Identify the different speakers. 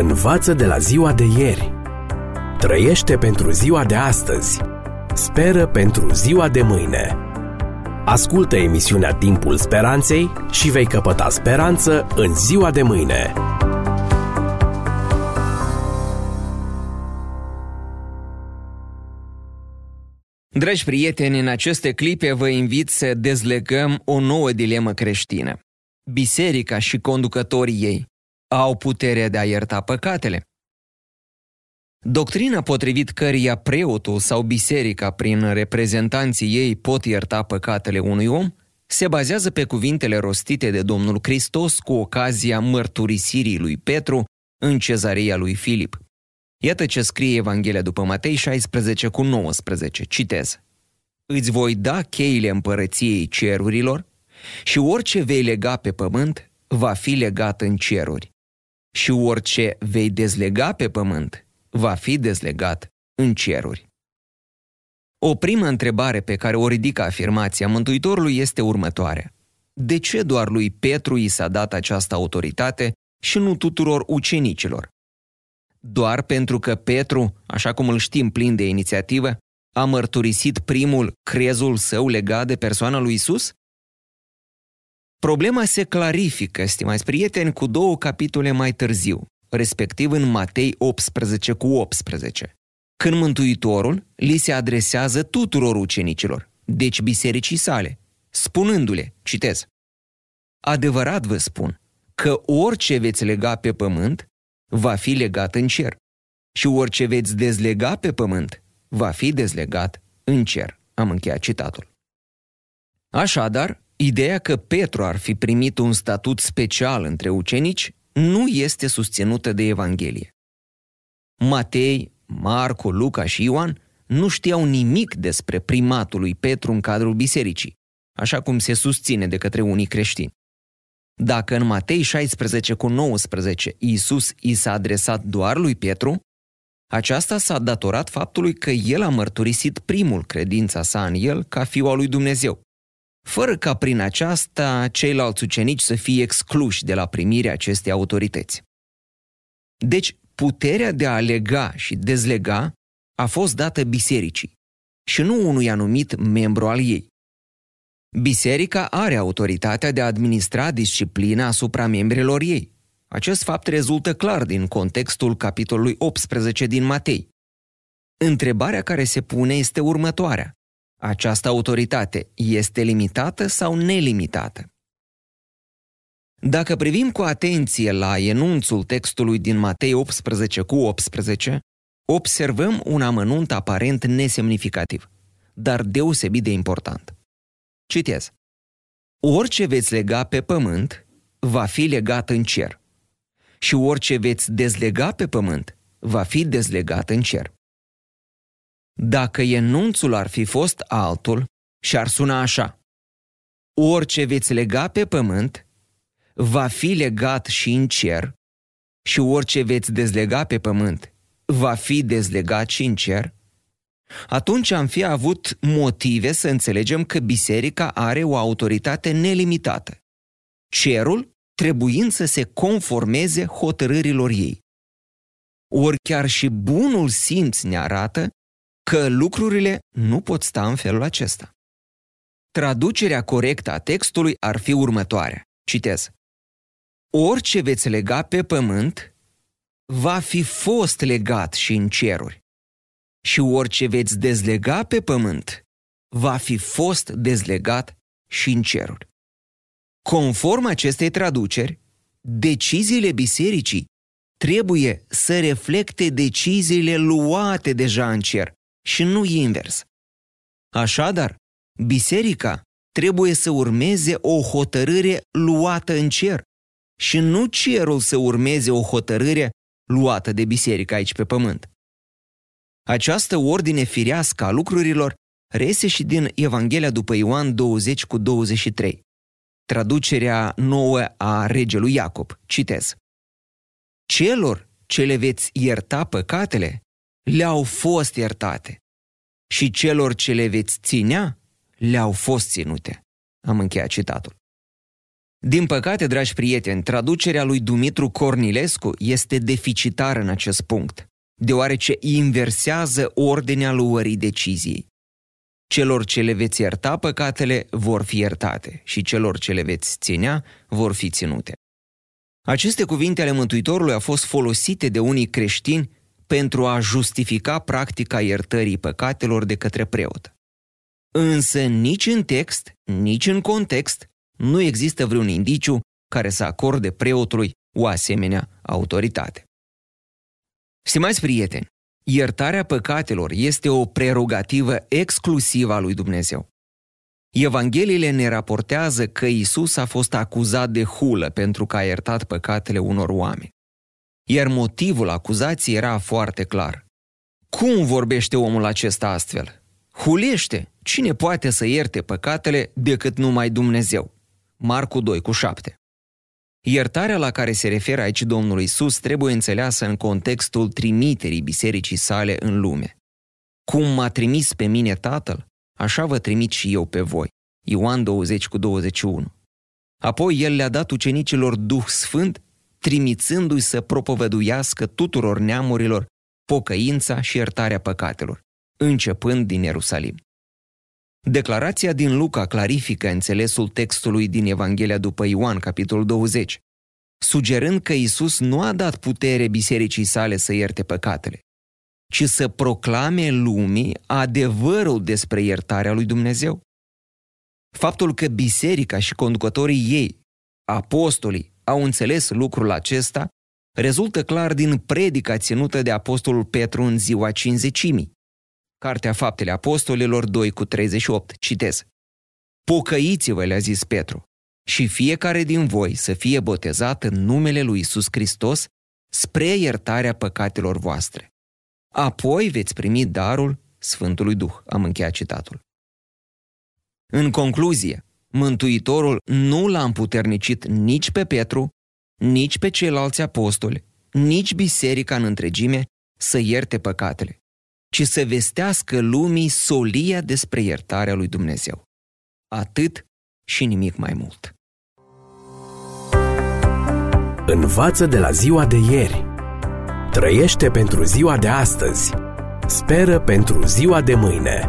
Speaker 1: Învață de la ziua de ieri. Trăiește pentru ziua de astăzi. Speră pentru ziua de mâine. Ascultă emisiunea Timpul Speranței și vei căpăta speranță în ziua de mâine.
Speaker 2: Dragi prieteni, în aceste clipe vă invit să dezlegăm o nouă dilemă creștină. Biserica și conducătorii ei au puterea de a ierta păcatele. Doctrina potrivit căreia preotul sau biserica prin reprezentanții ei pot ierta păcatele unui om se bazează pe cuvintele rostite de Domnul Hristos cu ocazia mărturisirii lui Petru în cezarea lui Filip. Iată ce scrie Evanghelia după Matei 16 cu 19. Citez. Îți voi da cheile împărăției cerurilor și orice vei lega pe pământ va fi legat în ceruri și orice vei dezlega pe pământ va fi dezlegat în ceruri. O primă întrebare pe care o ridică afirmația Mântuitorului este următoarea. De ce doar lui Petru i s-a dat această autoritate și nu tuturor ucenicilor? Doar pentru că Petru, așa cum îl știm plin de inițiativă, a mărturisit primul crezul său legat de persoana lui Isus? Problema se clarifică, stimați prieteni, cu două capitole mai târziu, respectiv în Matei 18 cu 18, când Mântuitorul li se adresează tuturor ucenicilor, deci bisericii sale, spunându-le, citez, Adevărat vă spun că orice veți lega pe pământ va fi legat în cer și orice veți dezlega pe pământ va fi dezlegat în cer. Am încheiat citatul. Așadar, Ideea că Petru ar fi primit un statut special între ucenici nu este susținută de Evanghelie. Matei, Marco, Luca și Ioan nu știau nimic despre primatul lui Petru în cadrul bisericii, așa cum se susține de către unii creștini. Dacă în Matei 16 cu 19 Iisus i s-a adresat doar lui Petru, aceasta s-a datorat faptului că el a mărturisit primul credința sa în el ca fiul al lui Dumnezeu fără ca prin aceasta ceilalți ucenici să fie excluși de la primirea acestei autorități. Deci, puterea de a lega și dezlega a fost dată bisericii și nu unui anumit membru al ei. Biserica are autoritatea de a administra disciplina asupra membrilor ei. Acest fapt rezultă clar din contextul capitolului 18 din Matei. Întrebarea care se pune este următoarea. Această autoritate este limitată sau nelimitată? Dacă privim cu atenție la enunțul textului din Matei 18 cu 18, observăm un amănunt aparent nesemnificativ, dar deosebit de important. Citez. Orice veți lega pe pământ, va fi legat în cer. Și orice veți dezlega pe pământ, va fi dezlegat în cer. Dacă enunțul ar fi fost altul și ar suna așa, orice veți lega pe pământ, va fi legat și în cer, și orice veți dezlega pe pământ, va fi dezlegat și în cer, atunci am fi avut motive să înțelegem că biserica are o autoritate nelimitată. Cerul trebuind să se conformeze hotărârilor ei. Ori chiar și bunul simț ne arată că lucrurile nu pot sta în felul acesta. Traducerea corectă a textului ar fi următoarea. Citez. Orice veți lega pe pământ, va fi fost legat și în ceruri. Și orice veți dezlega pe pământ, va fi fost dezlegat și în ceruri. Conform acestei traduceri, deciziile bisericii trebuie să reflecte deciziile luate deja în cer și nu invers. Așadar, biserica trebuie să urmeze o hotărâre luată în cer și nu cerul să urmeze o hotărâre luată de biserică aici pe pământ. Această ordine firească a lucrurilor rese și din Evanghelia după Ioan 20 cu 23. Traducerea nouă a regelui Iacob. Citez. Celor ce le veți ierta păcatele, le-au fost iertate. Și celor ce le veți ținea, le-au fost ținute. Am încheiat citatul. Din păcate, dragi prieteni, traducerea lui Dumitru Cornilescu este deficitară în acest punct, deoarece inversează ordinea luării deciziei. Celor ce le veți ierta păcatele vor fi iertate și celor ce le veți ținea vor fi ținute. Aceste cuvinte ale Mântuitorului au fost folosite de unii creștini pentru a justifica practica iertării păcatelor de către preot. Însă nici în text, nici în context, nu există vreun indiciu care să acorde preotului o asemenea autoritate. Stimați prieteni, iertarea păcatelor este o prerogativă exclusivă a lui Dumnezeu. Evangheliile ne raportează că Isus a fost acuzat de hulă pentru că a iertat păcatele unor oameni. Iar motivul acuzației era foarte clar. Cum vorbește omul acesta astfel? Hulește! Cine poate să ierte păcatele decât numai Dumnezeu? Marcu 2 cu 7. Iertarea la care se referă aici Domnul Isus trebuie înțeleasă în contextul trimiterii bisericii sale în lume. Cum m-a trimis pe mine Tatăl, așa vă trimit și eu pe voi. Ioan 20 cu 21. Apoi el le-a dat ucenicilor Duh Sfânt, trimițându-i să propovăduiască tuturor neamurilor pocăința și iertarea păcatelor, începând din Ierusalim. Declarația din Luca clarifică înțelesul textului din Evanghelia după Ioan, capitolul 20, sugerând că Isus nu a dat putere bisericii sale să ierte păcatele, ci să proclame lumii adevărul despre iertarea lui Dumnezeu. Faptul că biserica și conducătorii ei, apostolii, au înțeles lucrul acesta, rezultă clar din predica ținută de apostolul Petru în ziua cinzecimii. Cartea Faptele Apostolilor 2 cu 38, citez. Pocăiți-vă, le-a zis Petru, și fiecare din voi să fie botezat în numele lui Isus Hristos spre iertarea păcatelor voastre. Apoi veți primi darul Sfântului Duh. Am încheiat citatul. În concluzie, Mântuitorul nu l-a împuternicit nici pe Petru, nici pe ceilalți apostoli, nici biserica în întregime să ierte păcatele, ci să vestească lumii solia despre iertarea lui Dumnezeu. Atât și nimic mai mult.
Speaker 1: Învață de la ziua de ieri. Trăiește pentru ziua de astăzi. Speră pentru ziua de mâine.